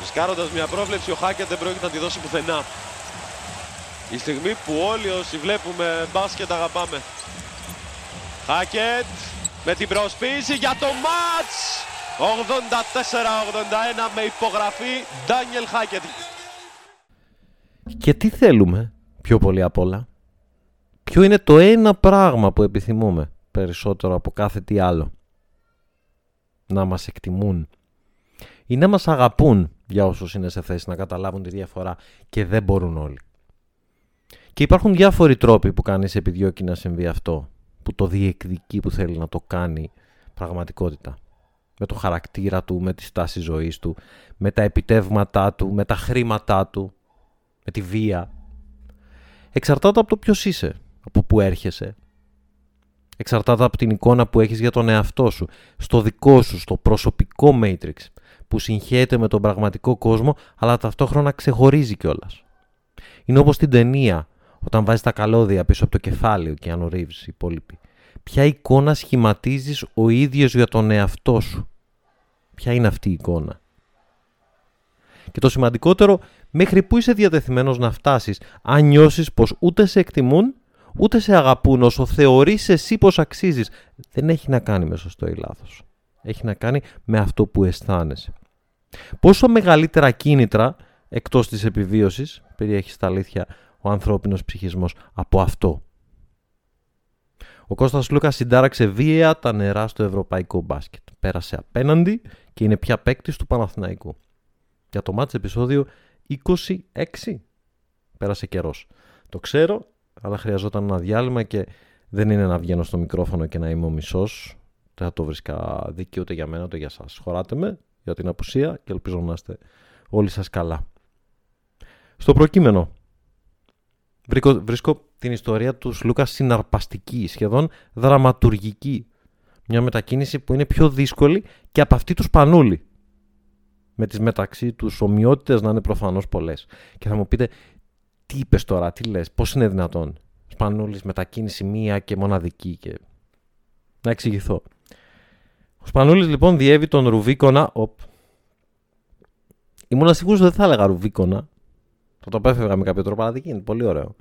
Ρισκάροντας μια πρόβλεψη, ο Χάκετ δεν πρόκειται να τη δώσει πουθενά. Η στιγμή που όλοι όσοι βλέπουμε μπάσκετ αγαπάμε. Χάκετ με την προσποίηση για το μάτς 84-81 με υπογραφή Ντάνιελ Χάκετ. Και τι θέλουμε πιο πολύ απ' όλα; Ποιο είναι το ένα πράγμα που επιθυμούμε περισσότερο από κάθε τι άλλο; Να μας εκτιμούν ή να μας αγαπούν για όσους είναι σε θέση να καταλάβουν τη διαφορά και δεν μπορούν όλοι. Και υπάρχουν διάφοροι τρόποι που κανείς επιδιώκει να συμβεί αυτό, που το διεκδικεί που θέλει να το κάνει πραγματικότητα. Με το χαρακτήρα του, με τη στάση ζωής του, με τα επιτεύγματά του, με τα χρήματά του, με τη βία. Εξαρτάται από το ποιος είσαι, από πού έρχεσαι. Εξαρτάται από την εικόνα που έχεις για τον εαυτό σου, στο δικό σου, στο προσωπικό Matrix, που συγχέεται με τον πραγματικό κόσμο, αλλά ταυτόχρονα ξεχωρίζει κιόλας. Είναι όπως την ταινία, όταν βάζεις τα καλώδια πίσω από το κεφάλι και αν οι υπόλοιποι. Ποια εικόνα σχηματίζεις ο ίδιος για τον εαυτό σου; Ποια είναι αυτή η εικόνα; Και το σημαντικότερο, μέχρι πού είσαι διατεθειμένος να φτάσεις, αν νιώσεις πως ούτε σε εκτιμούν, ούτε σε αγαπούν όσο θεωρείς εσύ πως αξίζεις. Δεν έχει να κάνει με σωστό ή λάθος. Έχει να κάνει με αυτό που αισθάνεσαι. Πόσο μεγαλύτερα κίνητρα εκτός της επιβίωσης περιέχεις στα αλήθεια ο ανθρώπινος ψυχισμός από αυτό; Ο Κώστας Λούκας συντάραξε βία τα νερά στο ευρωπαϊκό μπάσκετ. Πέρασε απέναντι και είναι πια παίκτης του Παναθηναϊκού. Για το μάτς επεισόδιο 26 πέρασε καιρός. Το ξέρω, αλλά χρειαζόταν ένα διάλειμμα και δεν είναι να βγαίνω στο μικρόφωνο και να είμαι ο μισός. Δεν θα το βρίσκα δίκαιο ούτε για μένα ούτε για εσά. Χωράτε με για την απουσία και ελπίζω να είστε όλοι σας καλά. Στο προκείμενο βρίσκω, βρίσκω την ιστορία τους Λούκα συναρπαστική, σχεδόν δραματουργική. Μια μετακίνηση που είναι πιο δύσκολη και από αυτή τους Σπανούλη. Με τις μεταξύ τους ομοιότητες να είναι προφανώς πολλές. Και θα μου πείτε, τι είπες τώρα, τι λες, πώς είναι δυνατόν; Σπανούλης μετακίνηση μία και μοναδική και... Να εξηγηθώ. Ο Σπανούλης λοιπόν διέβη τον Ρουβίκονα. Οπ. Ήμουν σίγουρος ότι δεν θα έλεγα Ρουβίκονα. Θα το απέφευγα με κάποιο τρόπο, αλλά δεν γίνεται. Πολύ ωραίο.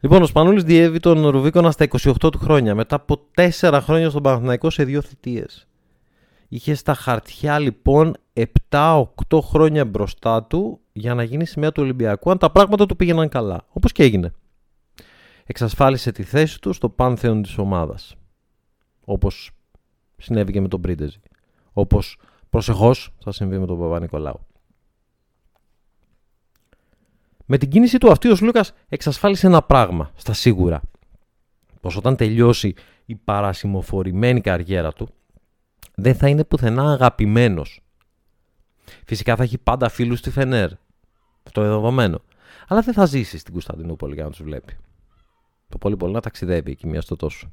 Λοιπόν, ο Σπανούλης διέβη τον Ρουβίκονα στα 28 του χρόνια, μετά από 4 χρόνια στον Παναθηναϊκό σε δύο θητείες. Είχε στα χαρτιά λοιπόν 7-8 χρόνια μπροστά του για να γίνει σημαία του Ολυμπιακού, αν τα πράγματα του πήγαιναν καλά. Όπως και έγινε. Εξασφάλισε τη θέση του στο πάνθεον της ομάδας. Όπως συνέβη και με τον Πρίντεζη. Όπως προσεχώς θα συμβεί με τον Παπα-Νικολάου. Με την κίνηση του αυτή ο Λούκας εξασφάλισε ένα πράγμα στα σίγουρα. Πως όταν τελειώσει η παρασημοφορημένη καριέρα του δεν θα είναι πουθενά αγαπημένος. Φυσικά θα έχει πάντα φίλους στη Φενέρ. Αυτό είναι δεδομένο. Αλλά δεν θα ζήσει στην Κωνσταντινούπολη για να τους βλέπει. Το πολύ πολύ να ταξιδεύει εκεί μία στο τόσο.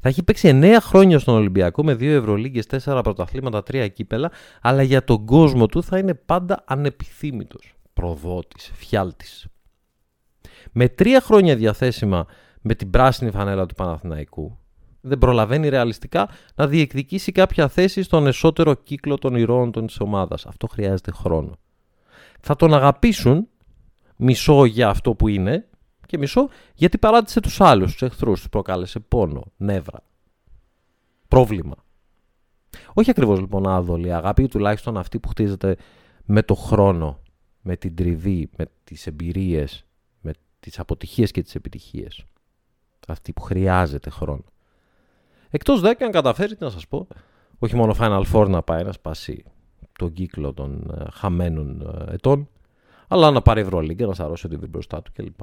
Θα έχει παίξει 9 χρόνια στον Ολυμπιακό με 2 Ευρωλίγκες, 4 πρωταθλήματα, 3 κύπελα, αλλά για τον κόσμο του θα είναι πάντα ανεπιθύμητος. Προδότης, φιάλτη. Με 3 χρόνια διαθέσιμα με την πράσινη φανέλα του Παναθηναϊκού, δεν προλαβαίνει ρεαλιστικά να διεκδικήσει κάποια θέση στον εσωτερό κύκλο των ηρώων της ομάδας. Αυτό χρειάζεται χρόνο. Θα τον αγαπήσουν μισό για αυτό που είναι και μισό γιατί παράτησε τους άλλους, τους εχθρούς, τους προκάλεσε πόνο, νεύρα, πρόβλημα. Όχι ακριβώς λοιπόν άδολη αγάπη, τουλάχιστον αυτή που χτίζεται με το χρόνο, με την τριβή, με τις εμπειρίες, με τις αποτυχίες και τις επιτυχίες. Αυτή που χρειάζεται χρόνο. Εκτός 10 αν καταφέρει να σας πω, όχι μόνο Final Four να πάει να σπάσει τον κύκλο των ε, χαμένων ε, ετών, αλλά να πάρει Ευρωλίγκα, να σαρώσει ότι μπροστά του κλπ.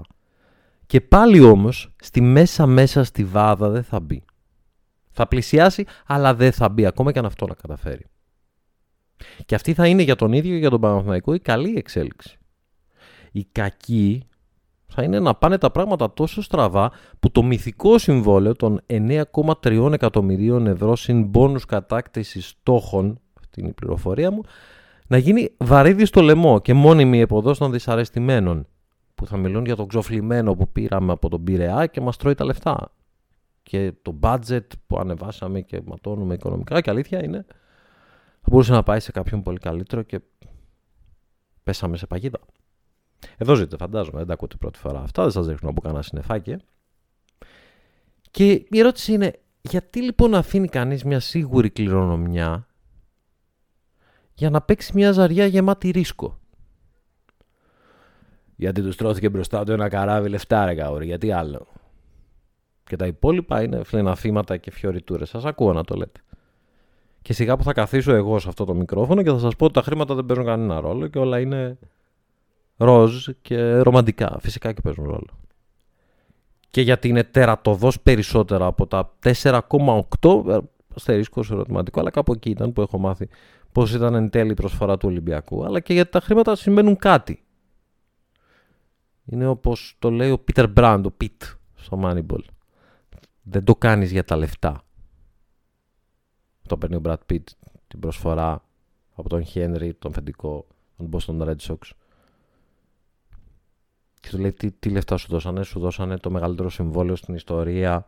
Και πάλι όμως στη μέσα μέσα στη βάδα δεν θα μπει. Θα πλησιάσει αλλά δεν θα μπει ακόμα και αν αυτό να καταφέρει. Και αυτή θα είναι για τον ίδιο και για τον Παναθηναϊκό η καλή εξέλιξη. Η κακή θα είναι να πάνε τα πράγματα τόσο στραβά που το μυθικό συμβόλαιο των 9,3 εκατομμυρίων ευρώ συν μπόνους κατάκτηση στόχων, αυτή είναι η πληροφορία μου, να γίνει βαρύδι στο λαιμό και μόνιμη εποδός των δυσαρεστημένων που θα μιλούν για το ξοφλημένο που πήραμε από τον Πειραιά και μας τρώει τα λεφτά. Και το budget που ανεβάσαμε και ματώνουμε οικονομικά και αλήθεια είναι θα μπορούσε να πάει σε κάποιον πολύ καλύτερο και πέσαμε σε παγίδα. Εδώ ζείτε, φαντάζομαι, δεν τα ακούτε πρώτη φορά αυτά, δεν σας δείχνω από κανένα συνεφάκι. Και η ερώτηση είναι, γιατί λοιπόν αφήνει κανείς μια σίγουρη κληρονομιά για να παίξει μια ζαριά γεμάτη ρίσκο; Γιατί τους τρώθηκε μπροστά του ένα καράβι λεφτά, ρε γιατί άλλο. Και τα υπόλοιπα είναι φλεναθήματα και φιωριτούρες. Σας ακούω να το λέτε. Και σιγά που θα καθίσω εγώ σε αυτό το μικρόφωνο και θα σας πω ότι τα χρήματα δεν παίζουν κανένα ρόλο και όλα είναι ροζ και ρομαντικά. Φυσικά και παίζουν ρόλο. Και γιατί είναι τερατοδός περισσότερα από τα 4,8 αστερίσκο ερωτηματικό, αλλά κάπου εκεί ήταν που έχω μάθει πώς ήταν εν τέλει η προσφορά του Ολυμπιακού, αλλά και γιατί τα χρήματα σημαίνουν κάτι. Είναι όπως το λέει ο Πίτερ Μπραντ, ο Πιτ στο Moneyball. Δεν το κάνεις για τα λεφτά. Το παίρνει ο Brad Pitt την προσφορά από τον Henry, τον φεντικό, τον Boston Red Sox. Και του λέει τι, τι λεφτά σου δώσανε, σου δώσανε το μεγαλύτερο συμβόλαιο στην ιστορία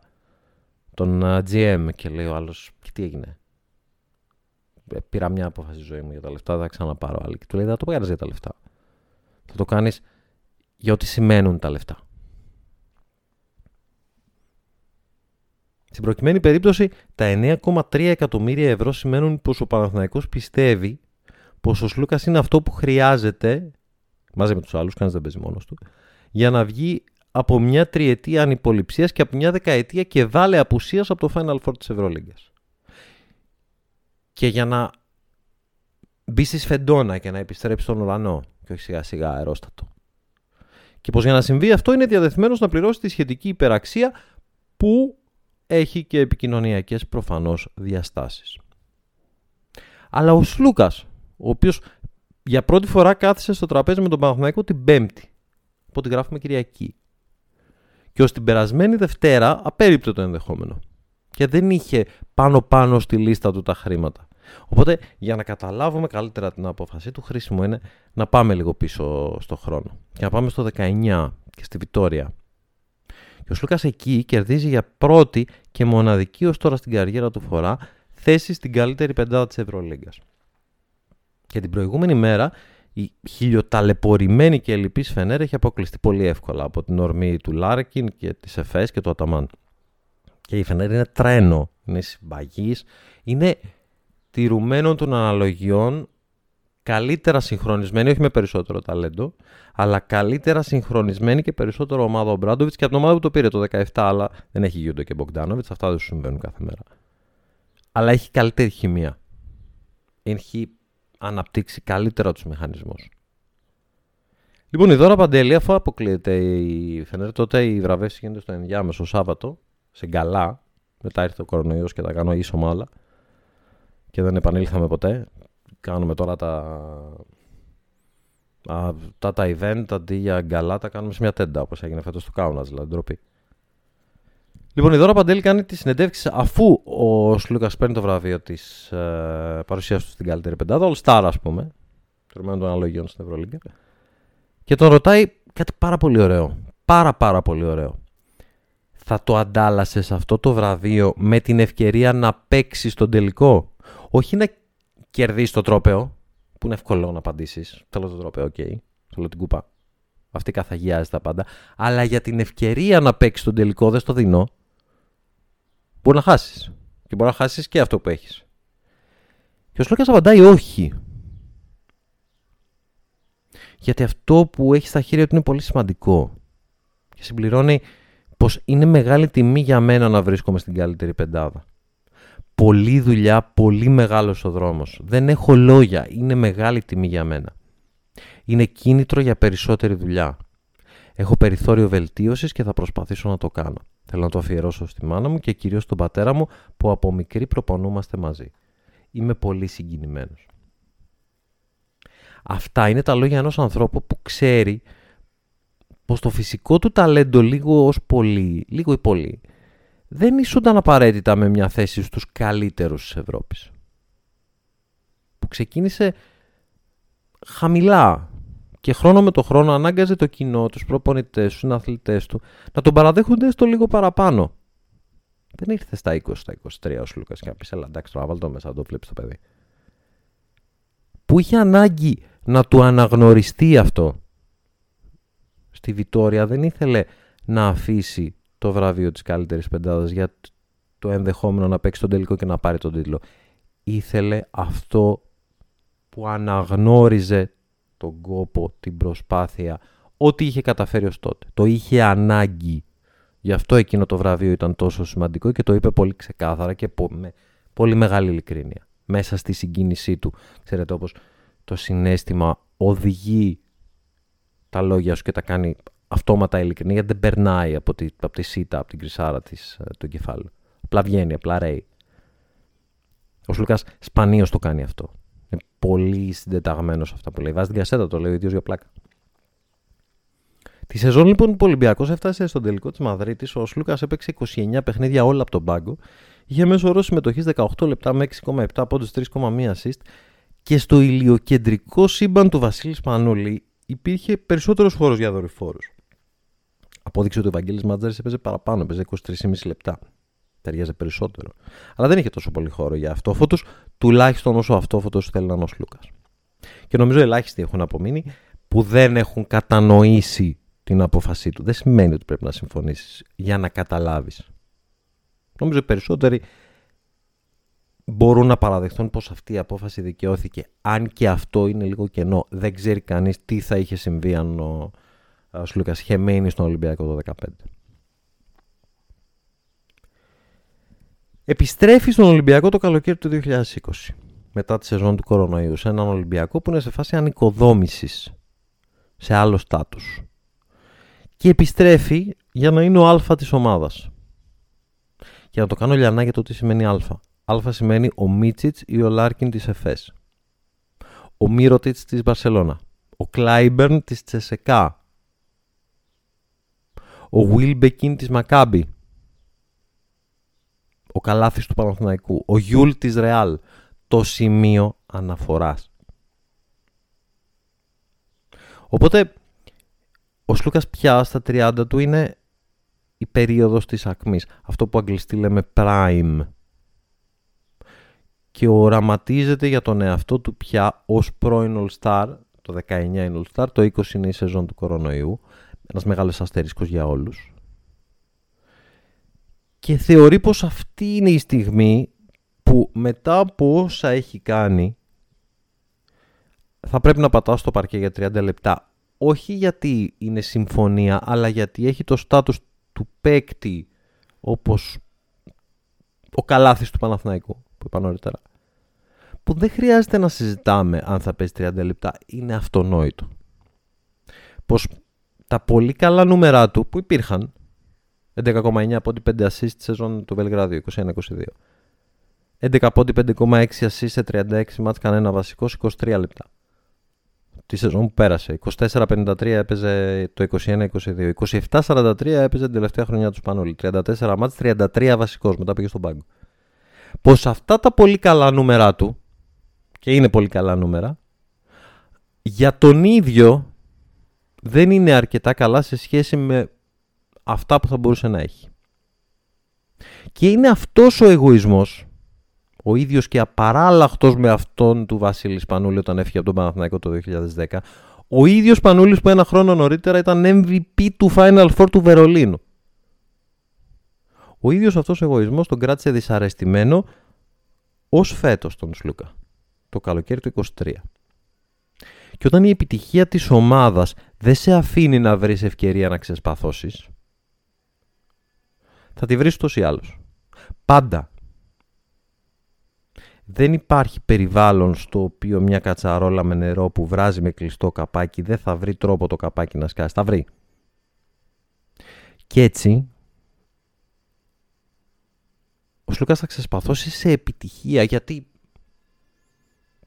των GM. Και λέει ο άλλος, και τι έγινε; Ε, πήρα μια απόφαση ζωή μου για τα λεφτά, θα ξαναπάρω άλλη. Και του λέει, δεν το πάρει για τα λεφτά. Θα το κάνεις για ό,τι σημαίνουν τα λεφτά. Στην προκειμένη περίπτωση, τα 9,3 εκατομμύρια ευρώ σημαίνουν πως ο Παναθηναϊκός πιστεύει πως ο Σλούκας είναι αυτό που χρειάζεται, μαζί με τους άλλους, κανείς δεν παίζει μόνος του, για να βγει από μια τριετία ανυποληψίας και από μια δεκαετία και βάλε απουσίας από το Final Four της Ευρωλίγκας. Και για να μπει στη σφεντόνα και να επιστρέψει στον ουρανό και όχι σιγά σιγά αερόστατο. Και πως για να συμβεί αυτό είναι διαδεθμένος να πληρώσει τη σχετική υπεραξία που έχει και επικοινωνιακές προφανώς διαστάσεις. Αλλά ο Σλούκας, ο οποίος για πρώτη φορά κάθισε στο τραπέζι με τον Παναθηναϊκό την Πέμπτη, από την γράφουμε Κυριακή. Και ως την περασμένη Δευτέρα απέριπτε το ενδεχόμενο. Και δεν είχε πάνω-πάνω στη λίστα του τα χρήματα. Οπότε για να καταλάβουμε καλύτερα την απόφασή του, χρήσιμο είναι να πάμε λίγο πίσω στο χρόνο. Και να πάμε στο 19 και στη Βιτόρια. Και ο Σλούκα εκεί κερδίζει για πρώτη και μοναδική ως τώρα στην καριέρα του φορά θέση στην καλύτερη πεντάδα της Ευρωλίγκας. Και την προηγούμενη μέρα η χιλιοταλαιπωρημένη και ελλειπής Φενέρ έχει αποκλειστεί πολύ εύκολα από την ορμή του Λάρκιν και της Εφές και του Αταμάν. Και η Φενέρ είναι τρένο, είναι συμπαγής, είναι τηρουμένων των αναλογιών καλύτερα συγχρονισμένη, όχι με περισσότερο ταλέντο, αλλά καλύτερα συγχρονισμένη και περισσότερο ομάδα ο Μπράντοβιτς και από την ομάδα που το πήρε το 17, αλλά δεν έχει Γιούντο και Μπογκδάνοβιτς, αυτά δεν σου συμβαίνουν κάθε μέρα. Αλλά έχει καλύτερη χημεία. Έχει αναπτύξει καλύτερα τους μηχανισμούς. Λοιπόν, η Δώρα Παντέλη, αφού αποκλείεται η Φενέρ, τότε η βραβεύση γίνεται στο ενδιάμεσο Σάββατο, σε γκαλά. Μετά ήρθε ο κορονοϊός και τα κάνω ίσο μάλα. Και δεν επανήλθαμε ποτέ κάνουμε τώρα τα, τα, τα event αντί για γκαλά τα κάνουμε σε μια τέντα όπως έγινε φέτος στο Κάουνας δηλαδή ντροπή. Λοιπόν, η Δώρα Παντέλη κάνει τη συνεντεύξη αφού ο Σλούκα παίρνει το βραβείο της ε, παρουσίας του στην καλύτερη πεντάδα, All Star, ας πούμε, τουρμένο των αναλογιών στην Ευρωλίγκα. Και τον ρωτάει κάτι πάρα πολύ ωραίο. Πάρα πάρα πολύ ωραίο. Θα το αντάλλασες αυτό το βραβείο με την ευκαιρία να παίξεις στον τελικό; Όχι να κερδίσεις το τρόπαιο, που είναι εύκολο να απαντήσεις. Θέλω το τρόπαιο, OK. Okay. Θέλω την κούπα. Αυτή καθαγιάζει τα πάντα. Αλλά για την ευκαιρία να παίξεις τον τελικό, δεν στο δίνω. Μπορεί να χάσεις. Και μπορεί να χάσεις και αυτό που έχεις. Και ο Σλούκας απαντάει όχι. Γιατί αυτό που έχεις στα χέρια του είναι πολύ σημαντικό. Και συμπληρώνει πως είναι μεγάλη τιμή για μένα να βρίσκομαι στην καλύτερη πεντάδα πολλή δουλειά, πολύ μεγάλος ο δρόμος. Δεν έχω λόγια, είναι μεγάλη τιμή για μένα. Είναι κίνητρο για περισσότερη δουλειά. Έχω περιθώριο βελτίωσης και θα προσπαθήσω να το κάνω. Θέλω να το αφιερώσω στη μάνα μου και κυρίως στον πατέρα μου που από μικρή προπονούμαστε μαζί. Είμαι πολύ συγκινημένος. Αυτά είναι τα λόγια ενός ανθρώπου που ξέρει πως το φυσικό του ταλέντο λίγο ως πολύ, λίγο ή πολύ, δεν ήσονταν απαραίτητα με μια θέση στους καλύτερους της Ευρώπης. Που ξεκίνησε χαμηλά και χρόνο με το χρόνο ανάγκαζε το κοινό, τους προπονητές, τους αθλητές του να τον παραδέχονται στο λίγο παραπάνω. Δεν ήρθε στα 20, στα 23 ο Λούκας και να πεις έλα εντάξει τώρα βάλ το μέσα, το βλέπεις το παιδί. Που είχε ανάγκη να του αναγνωριστεί αυτό. Στη Βιτόρια δεν ήθελε να αφήσει το βραβείο της καλύτερης πεντάδας για το ενδεχόμενο να παίξει τον τελικό και να πάρει τον τίτλο. Ήθελε αυτό που αναγνώριζε τον κόπο, την προσπάθεια, ό,τι είχε καταφέρει ως τότε. Το είχε ανάγκη. Γι' αυτό εκείνο το βραβείο ήταν τόσο σημαντικό και το είπε πολύ ξεκάθαρα και με πολύ μεγάλη ειλικρίνεια. Μέσα στη συγκίνησή του. Ξέρετε όπως το συνέστημα οδηγεί τα λόγια σου και τα κάνει αυτόματα ειλικρινή γιατί δεν περνάει από τη, από τη σίτα, από την κρυσάρα της, ε, του εγκεφάλου. Απλά βγαίνει, απλά ρέει. Ο Σλούκας σπανίως το κάνει αυτό. Είναι πολύ συντεταγμένος αυτά που λέει. Βάζει την κασέτα το λέει ο ίδιος για πλάκα. Τη σεζόν λοιπόν που ο Ολυμπιακός έφτασε στον τελικό της Μαδρίτης, ο Σλούκα έπαιξε 29 παιχνίδια όλα από τον πάγκο. Είχε μέσο όρο συμμετοχής 18 λεπτά με 6,7 πόντους 3,1 assist. Και στο ηλιοκεντρικό σύμπαν του Βασίλη Σπανούλη υπήρχε περισσότερος χώρος για δορυφόρους. Απόδειξε ότι ο Ευαγγέλης Μάτζαρης έπαιζε παραπάνω, έπαιζε 23,5 λεπτά. Ταιριάζε περισσότερο. Αλλά δεν είχε τόσο πολύ χώρο για αυτό. Φώτο τουλάχιστον όσο αυτό φώτο θέλει να είναι ο Λούκα. Και νομίζω ελάχιστοι έχουν απομείνει που δεν έχουν κατανοήσει την απόφασή του. Δεν σημαίνει ότι πρέπει να συμφωνήσεις για να καταλάβεις. Νομίζω οι περισσότεροι μπορούν να παραδεχτούν πως αυτή η απόφαση δικαιώθηκε. Αν και αυτό είναι λίγο κενό. Δεν ξέρει κανείς τι θα είχε συμβεί αν ο Σλούκας είχε μείνει στον Ολυμπιακό το 2015. Επιστρέφει στον Ολυμπιακό το καλοκαίρι του 2020 μετά τη σεζόν του κορονοϊού σε έναν Ολυμπιακό που είναι σε φάση ανοικοδόμησης σε άλλο στάτους και επιστρέφει για να είναι ο α της ομάδας για να το κάνω λιανά για το τι σημαίνει α Α σημαίνει ο Μίτσιτς ή ο Λάρκιν της ΕΦΕΣ. Ο Μίροτιτς της Μπαρσελώνα. Ο Κλάιμπερν της Τσεσεκά. Ο Βίλμπεκιν της Μακάμπι. Ο Καλάθης του Παναθηναϊκού. Ο Γιούλ της Ρεάλ. Το σημείο αναφοράς. Οπότε ο Σλούκας πια στα 30 του είναι η περίοδος της ακμής. Αυτό που αγγλιστή λέμε prime και οραματίζεται για τον εαυτό του πια ως πρώην All Star, το 19 είναι All Star, το 20 είναι η σεζόν του κορονοϊού, ένας μεγάλος αστερίσκος για όλους. Και θεωρεί πως αυτή είναι η στιγμή που μετά από όσα έχει κάνει θα πρέπει να πατάω στο παρκέ για 30 λεπτά. Όχι γιατί είναι συμφωνία, αλλά γιατί έχει το στάτους του παίκτη όπως ο καλάθις του Παναθηναϊκού που είπα νωρίτερα που δεν χρειάζεται να συζητάμε αν θα παίζει 30 λεπτά. Είναι αυτονόητο. Πως τα πολύ καλά νούμερα του που υπήρχαν. 11,9 από ό,τι 5 assist στη σεζόν του Βελγράδιου 21-22 11 από ό,τι 5,6 assist σε 36 μάτς κανένα βασικό 23 λεπτά. Τη σεζόν που πέρασε. 24-53 έπαιζε το 21-22 27-43 έπαιζε την τελευταία χρονιά τους Σπανόλη 34 μάτς 33 βασικός μετά πήγε στον πάγκο. Πως αυτά τα πολύ καλά νούμερα του και είναι πολύ καλά νούμερα, για τον ίδιο δεν είναι αρκετά καλά σε σχέση με αυτά που θα μπορούσε να έχει. Και είναι αυτός ο εγωισμός, ο ίδιος και απαράλλαχτος με αυτόν του Βασίλη Σπανούλη όταν έφυγε από τον Παναθηναϊκό το 2010, ο ίδιος Πανούλης που ένα χρόνο νωρίτερα ήταν MVP του Final Four του Βερολίνου. Ο ίδιος αυτός ο εγωισμός τον κράτησε δυσαρεστημένο ως φέτος τον Σλούκα το καλοκαίρι του 23. Και όταν η επιτυχία της ομάδας δεν σε αφήνει να βρεις ευκαιρία να ξεσπαθώσεις, θα τη βρεις τόσο ή άλλως. Πάντα. Δεν υπάρχει περιβάλλον στο οποίο μια κατσαρόλα με νερό που βράζει με κλειστό καπάκι δεν θα βρει τρόπο το καπάκι να σκάσει. Θα βρει. Και έτσι, ο Σλούκας θα ξεσπαθώσει σε επιτυχία γιατί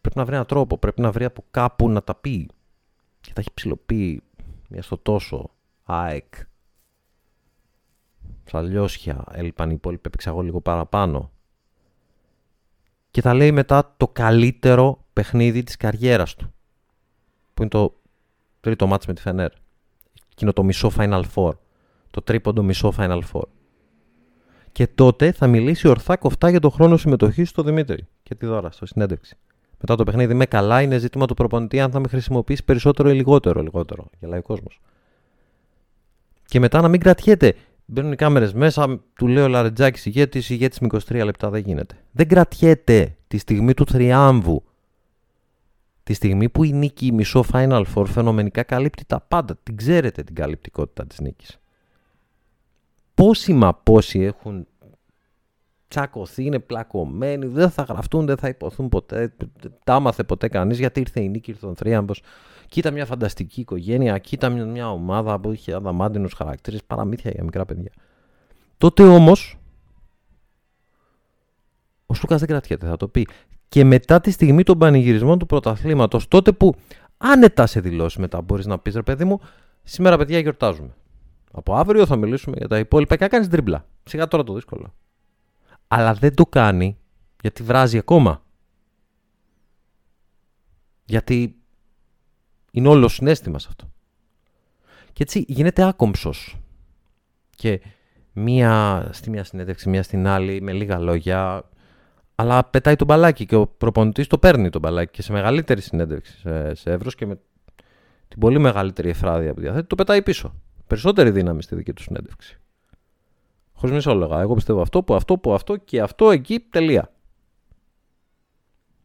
πρέπει να βρει έναν τρόπο, πρέπει να βρει από κάπου να τα πει. Και τα έχει ψηλοποιεί μια στο τόσο. ΑΕΚ. Σαλιώσια, έλειπαν οι υπόλοιποι, έπαιξα εγώ λίγο παραπάνω. Και τα λέει μετά το καλύτερο παιχνίδι της καριέρας του. Που είναι το τρίτο μάτς με τη Φενέρ. Εκείνο το μισό Final Four. Το τρίποντο μισό Final Four. Και τότε θα μιλήσει ορθά κοφτά για το χρόνο συμμετοχής στο Δημήτρη και τη Δώρα, στο συνέντευξη μετά το παιχνίδι με καλά, είναι ζήτημα του προπονητή αν θα με χρησιμοποιήσει περισσότερο ή λιγότερο. Λιγότερο. Γελάει ο κόσμο. Και μετά να μην κρατιέται. Μπαίνουν οι κάμερες μέσα, του λέει ο Λαρετζάκης ηγέτης, ηγέτης με 23 λεπτά δεν γίνεται. Δεν κρατιέται τη στιγμή του θριάμβου. Τη στιγμή που η νίκη η μισό Final Four φαινομενικά καλύπτει τα πάντα. Την ξέρετε την καλυπτικότητα της νίκης. Πόσοι μα πόσοι έχουν τσακωθεί, είναι πλακωμένοι, δεν θα γραφτούν, δεν θα υποθούν ποτέ. Τα άμαθε ποτέ κανείς γιατί ήρθε η νίκη, ήρθε ο θρίαμβος. Κοίτα μια φανταστική οικογένεια, κοίτα μια, μια ομάδα που είχε αδαμάντινου χαρακτήρες, παραμύθια για μικρά παιδιά. Τότε όμως. Ο Σούκας δεν κρατιέται, θα το πει. Και μετά τη στιγμή των πανηγυρισμών του πρωταθλήματος, τότε που άνετα σε δηλώσεις μετά μπορείς να πεις ρε παιδί μου, σήμερα παιδιά γιορτάζουμε. Από αύριο θα μιλήσουμε για τα υπόλοιπα και κάνεις τρίμπλα. Σιγά τώρα το δύσκολο αλλά δεν το κάνει γιατί βράζει ακόμα. Γιατί είναι όλο συνέστημα σε αυτό. Και έτσι γίνεται άκομψος. Και μία στη μία συνέντευξη, μία στην άλλη, με λίγα λόγια, αλλά πετάει τον μπαλάκι και ο προπονητής το παίρνει τον μπαλάκι και σε μεγαλύτερη συνέντευξη σε, σε εύρος και με την πολύ μεγαλύτερη εφράδια που διαθέτει, το πετάει πίσω. Περισσότερη δύναμη στη δική του συνέντευξη. Χωρίς μισόλογα. Εγώ πιστεύω αυτό, που αυτό, που αυτό και αυτό εκεί τελεία.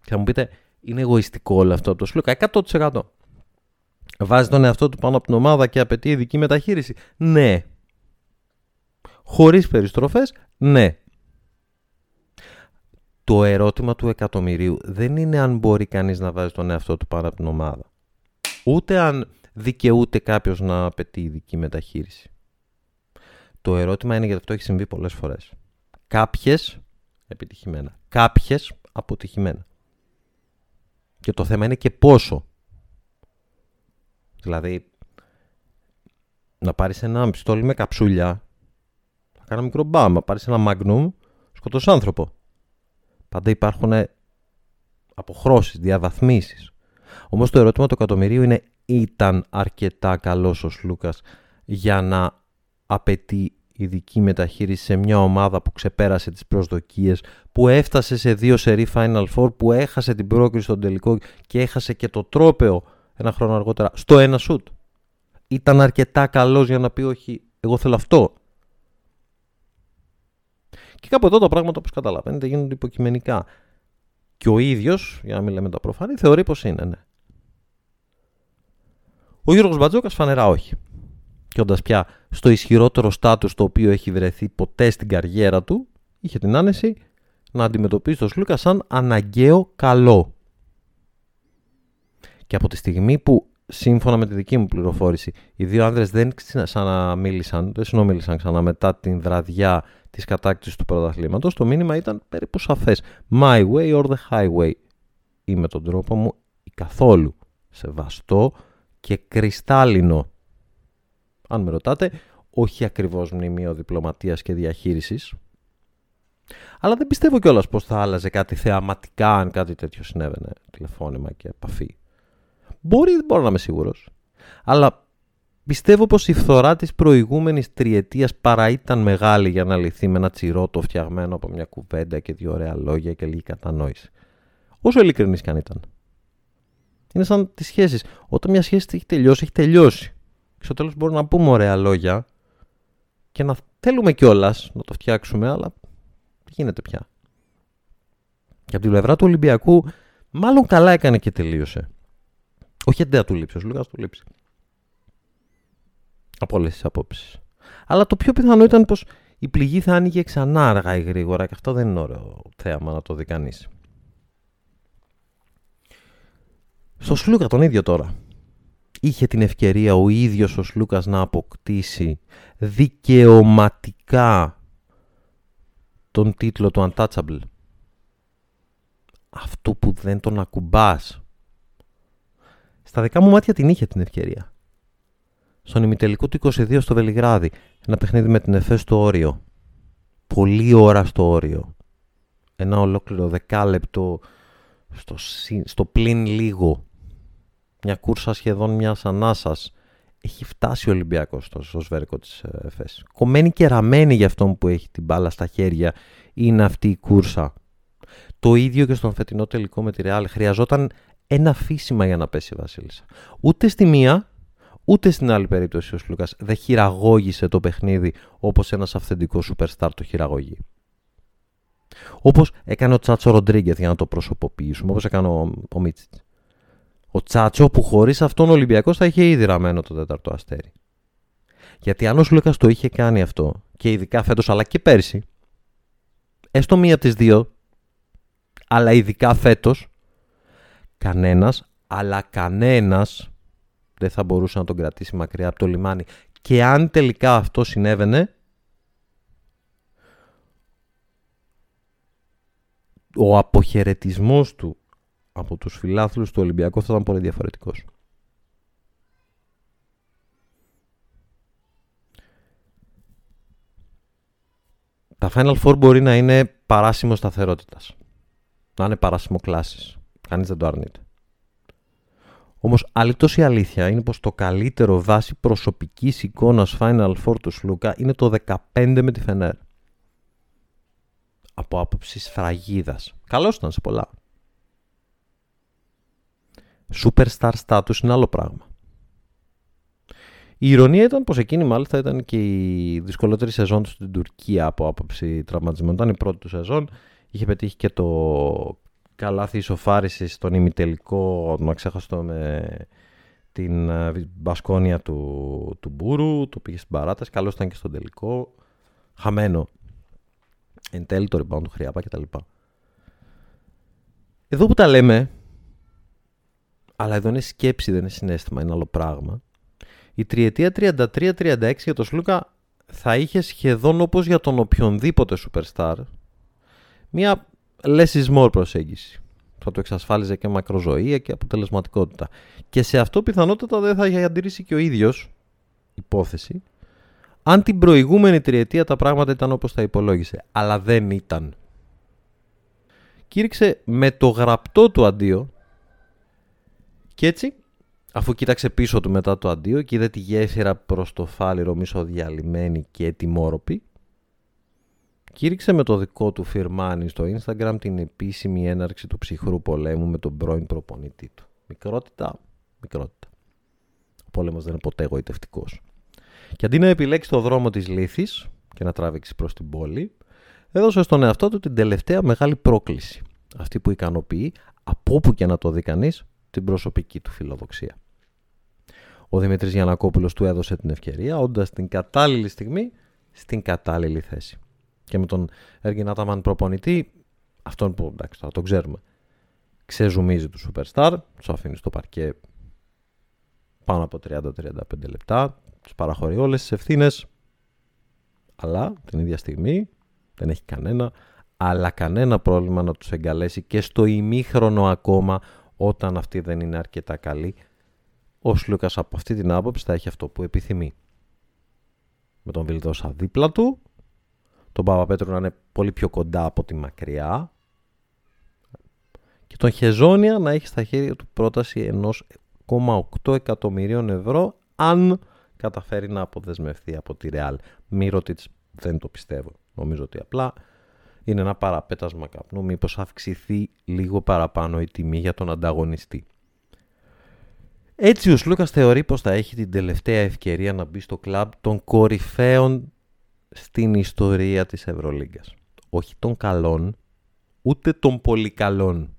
Και θα μου πείτε, είναι εγωιστικό όλο αυτό από το Σλούκα. 100%. Βάζει τον εαυτό του πάνω από την ομάδα και απαιτεί ειδική μεταχείριση. Ναι. Χωρίς περιστροφές, ναι. Το ερώτημα του εκατομμυρίου δεν είναι αν μπορεί κανείς να βάζει τον εαυτό του πάνω από την ομάδα. Ούτε αν δικαιούται κάποιος να απαιτεί ειδική μεταχείριση. Το ερώτημα είναι γιατί αυτό έχει συμβεί πολλές φορές. Κάποιες επιτυχημένα, κάποιες αποτυχημένα. Και το θέμα είναι και πόσο. Δηλαδή, να πάρεις ένα πιστόλι με καψούλια, θα κάνω μικρό μπαμ, να πάρεις ένα μαγνούμ, σκοτώσεις άνθρωπο. Πάντα υπάρχουν αποχρώσεις, διαβαθμίσεις. Όμως το ερώτημα του εκατομμυρίου είναι ήταν αρκετά καλός ο Σλούκας για να απαιτεί ειδική μεταχείριση σε μια ομάδα που ξεπέρασε τις προσδοκίες, που έφτασε σε δύο σερί Final Four, που έχασε την πρόκριση στον τελικό και έχασε και το τρόπεο ένα χρόνο αργότερα στο ένα σουτ. Ήταν αρκετά καλός για να πει όχι, εγώ θέλω αυτό. Και κάπου εδώ τα πράγματα όπως καταλαβαίνετε γίνονται υποκειμενικά. Και ο ίδιος, για να μην λέμε τα προφανή, θεωρεί πως είναι, ναι. Ο Γιώργος Μπατζόκας φανερά όχι και όντα πια στο ισχυρότερο στάτους το οποίο έχει βρεθεί ποτέ στην καριέρα του, είχε την άνεση να αντιμετωπίσει τον Σλούκα σαν αναγκαίο καλό. Και από τη στιγμή που, σύμφωνα με τη δική μου πληροφόρηση, οι δύο άνδρες δεν ξαναμίλησαν, δεν συνομίλησαν ξανά μετά την βραδιά της κατάκτησης του πρωταθλήματος, το μήνυμα ήταν περίπου σαφές. My way or the highway. Ή με τον τρόπο μου καθόλου σεβαστό και κρυστάλλινο αν με ρωτάτε, όχι ακριβώς μνημείο διπλωματίας και διαχείρισης. Αλλά δεν πιστεύω κιόλας πως θα άλλαζε κάτι θεαματικά αν κάτι τέτοιο συνέβαινε, τηλεφώνημα και επαφή. Μπορεί, δεν μπορώ να είμαι σίγουρος. Αλλά πιστεύω πως η φθορά της προηγούμενης τριετίας παρά ήταν μεγάλη για να λυθεί με ένα τσιρότο φτιαγμένο από μια κουβέντα και δύο ωραία λόγια και λίγη κατανόηση. Όσο ειλικρινής κι αν ήταν. Είναι σαν τις σχέσεις. Όταν μια σχέση έχει τελειώσει, έχει τελειώσει στο τέλος μπορούμε να πούμε ωραία λόγια και να θέλουμε κιόλας να το φτιάξουμε, αλλά δεν γίνεται πια. Και από την πλευρά του Ολυμπιακού, μάλλον καλά έκανε και τελείωσε. Όχι εντέα του λείψει, ο Λούκα του λείψει. Από όλες τις απόψεις. Αλλά το πιο πιθανό ήταν πως η πληγή θα άνοιγε ξανά αργά ή γρήγορα και αυτό δεν είναι ωραίο θέαμα να το δει κανείς. Στο Σλούκα τον ίδιο τώρα είχε την ευκαιρία ο ίδιος ο Σλούκας να αποκτήσει δικαιωματικά τον τίτλο του Untouchable. Αυτό που δεν τον ακουμπάς. Στα δικά μου μάτια την είχε την ευκαιρία. Στον ημιτελικό του 22 στο Βελιγράδι, ένα παιχνίδι με την ΕΦΕ στο όριο. Πολύ ώρα στο όριο. Ένα ολόκληρο δεκάλεπτο στο, στο πλην λίγο μια κούρσα σχεδόν μιας ανάσας. Έχει φτάσει ο Ολυμπιακός στο, στο σβέρκο της ε, ΕΦΕΣ. Κομμένη και ραμμένη για αυτόν που έχει την μπάλα στα χέρια είναι αυτή η κούρσα. Το ίδιο και στον φετινό τελικό με τη Ρεάλ. Χρειαζόταν ένα αφήσιμα για να πέσει η Βασίλισσα. Ούτε στη μία, ούτε στην άλλη περίπτωση ο Σλούκας δεν χειραγώγησε το παιχνίδι όπως ένας αυθεντικός superstar το χειραγωγεί. Όπως έκανε ο Τσάτσο Ροντρίγκεθ για να το προσωποποιήσουμε, όπως έκανε ο, ο Μίτσιτς. Ο Τσάτσο που χωρίς αυτόν ο Ολυμπιακός θα είχε ήδη ραμμένο το τέταρτο αστέρι. Γιατί αν ο Σλούκα το είχε κάνει αυτό, και ειδικά φέτος αλλά και πέρσι, έστω μία από τις δύο, αλλά ειδικά φέτος, κανένας, αλλά κανένας δεν θα μπορούσε να τον κρατήσει μακριά από το λιμάνι. Και αν τελικά αυτό συνέβαινε, ο αποχαιρετισμός του από τους φιλάθλους του Ολυμπιακού θα ήταν πολύ διαφορετικός. Τα Final Four μπορεί να είναι παράσημος σταθερότητας. Να είναι παράσημο κλάσης. Κανείς δεν το αρνείται. Όμως άλλη τόση αλήθεια είναι πως το καλύτερο βάση προσωπικής εικόνας Final Four του Σλούκα είναι το 15 με τη Φενέρ. Από άποψης σφραγίδας. Καλώς ήταν σε πολλά. Superstar status είναι άλλο πράγμα. Η ηρωνία ήταν πως εκείνη μάλιστα ήταν και η δυσκολότερη σεζόν του στην Τουρκία από άποψη τραυματισμών. Ήταν η πρώτη του σεζόν. Είχε πετύχει και το καλάθι ισοφάρισης στον ημιτελικό, να ξέχαστο με την ε, μπασκόνια του, του Μπούρου, το πήγε στην παράταση, καλό ήταν και στον τελικό. Χαμένο. Εν τέλει το rebound του Χρειάπα κτλ. Εδώ που τα λέμε, αλλά εδώ είναι σκέψη, δεν είναι συνέστημα, είναι άλλο πράγμα. Η τριετία 33-36 για τον Σλούκα θα είχε σχεδόν όπως για τον οποιονδήποτε superstar μια less is more προσέγγιση. Θα το εξασφάλιζε και μακροζωία και αποτελεσματικότητα. Και σε αυτό πιθανότατα δεν θα είχε αντιρρήσει και ο ίδιος υπόθεση αν την προηγούμενη τριετία τα πράγματα ήταν όπως τα υπολόγισε. Αλλά δεν ήταν. Κήρυξε με το γραπτό του αντίο και έτσι Αφού κοίταξε πίσω του μετά το αντίο και είδε τη γέφυρα προς το φάληρο μισοδιαλυμένη και ετοιμόρροπη, κήρυξε με το δικό του φιρμάνι στο Instagram την επίσημη έναρξη του ψυχρού πολέμου με τον πρώην προπονητή του. Μικρότητα, μικρότητα. Ο πόλεμος δεν είναι ποτέ εγωιτευτικός. Και αντί να επιλέξει το δρόμο της λύθης και να τράβηξει προς την πόλη, έδωσε στον εαυτό του την τελευταία μεγάλη πρόκληση. Αυτή που ικανοποιεί, από όπου και να το δει κανείς, την προσωπική του φιλοδοξία. Ο Δημήτρης Γιανακόπουλος του έδωσε την ευκαιρία, όντας την κατάλληλη στιγμή στην κατάλληλη θέση. Και με τον Έργιν Άταμαν προπονητή, αυτόν που εντάξει τώρα τον ξέρουμε, ξεζουμίζει τους Superstar, τους αφήνει στο παρκέ πάνω από 30-35 λεπτά, τους παραχωρεί όλες τις ευθύνες, αλλά την ίδια στιγμή δεν έχει κανένα, αλλά κανένα πρόβλημα να τους εγκαλέσει και στο ημίχρονο ακόμα όταν αυτή δεν είναι αρκετά καλή ο Σλούκας από αυτή την άποψη θα έχει αυτό που επιθυμεί. Με τον Βιλδόσα δίπλα του, τον Παπαπέτρου να είναι πολύ πιο κοντά από τη μακριά και τον Χεζόνια να έχει στα χέρια του πρόταση 1,8 εκατομμυρίων ευρώ αν καταφέρει να αποδεσμευτεί από τη Ρεάλ. Μύρωτιτς δεν το πιστεύω. Νομίζω ότι απλά είναι ένα παραπέτασμα καπνού μήπως αυξηθεί λίγο παραπάνω η τιμή για τον ανταγωνιστή. Έτσι ο Σλούκας θεωρεί πως θα έχει την τελευταία ευκαιρία να μπει στο κλαμπ των κορυφαίων στην ιστορία της Ευρωλίγκας. Όχι των καλών, ούτε των πολύ καλών.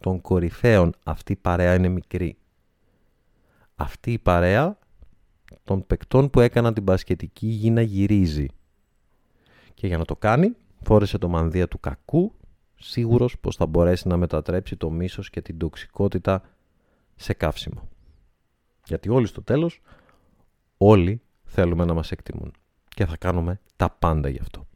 Των κορυφαίων αυτή η παρέα είναι μικρή. Αυτή η παρέα των παικτών που έκαναν την πασχετική γη να γυρίζει. Και για να το κάνει φόρεσε το μανδύα του κακού, σίγουρος πως θα μπορέσει να μετατρέψει το μίσος και την τοξικότητα σε καύσιμο. Γιατί όλοι στο τέλος, όλοι θέλουμε να μας εκτιμούν. Και θα κάνουμε τα πάντα γι' αυτό.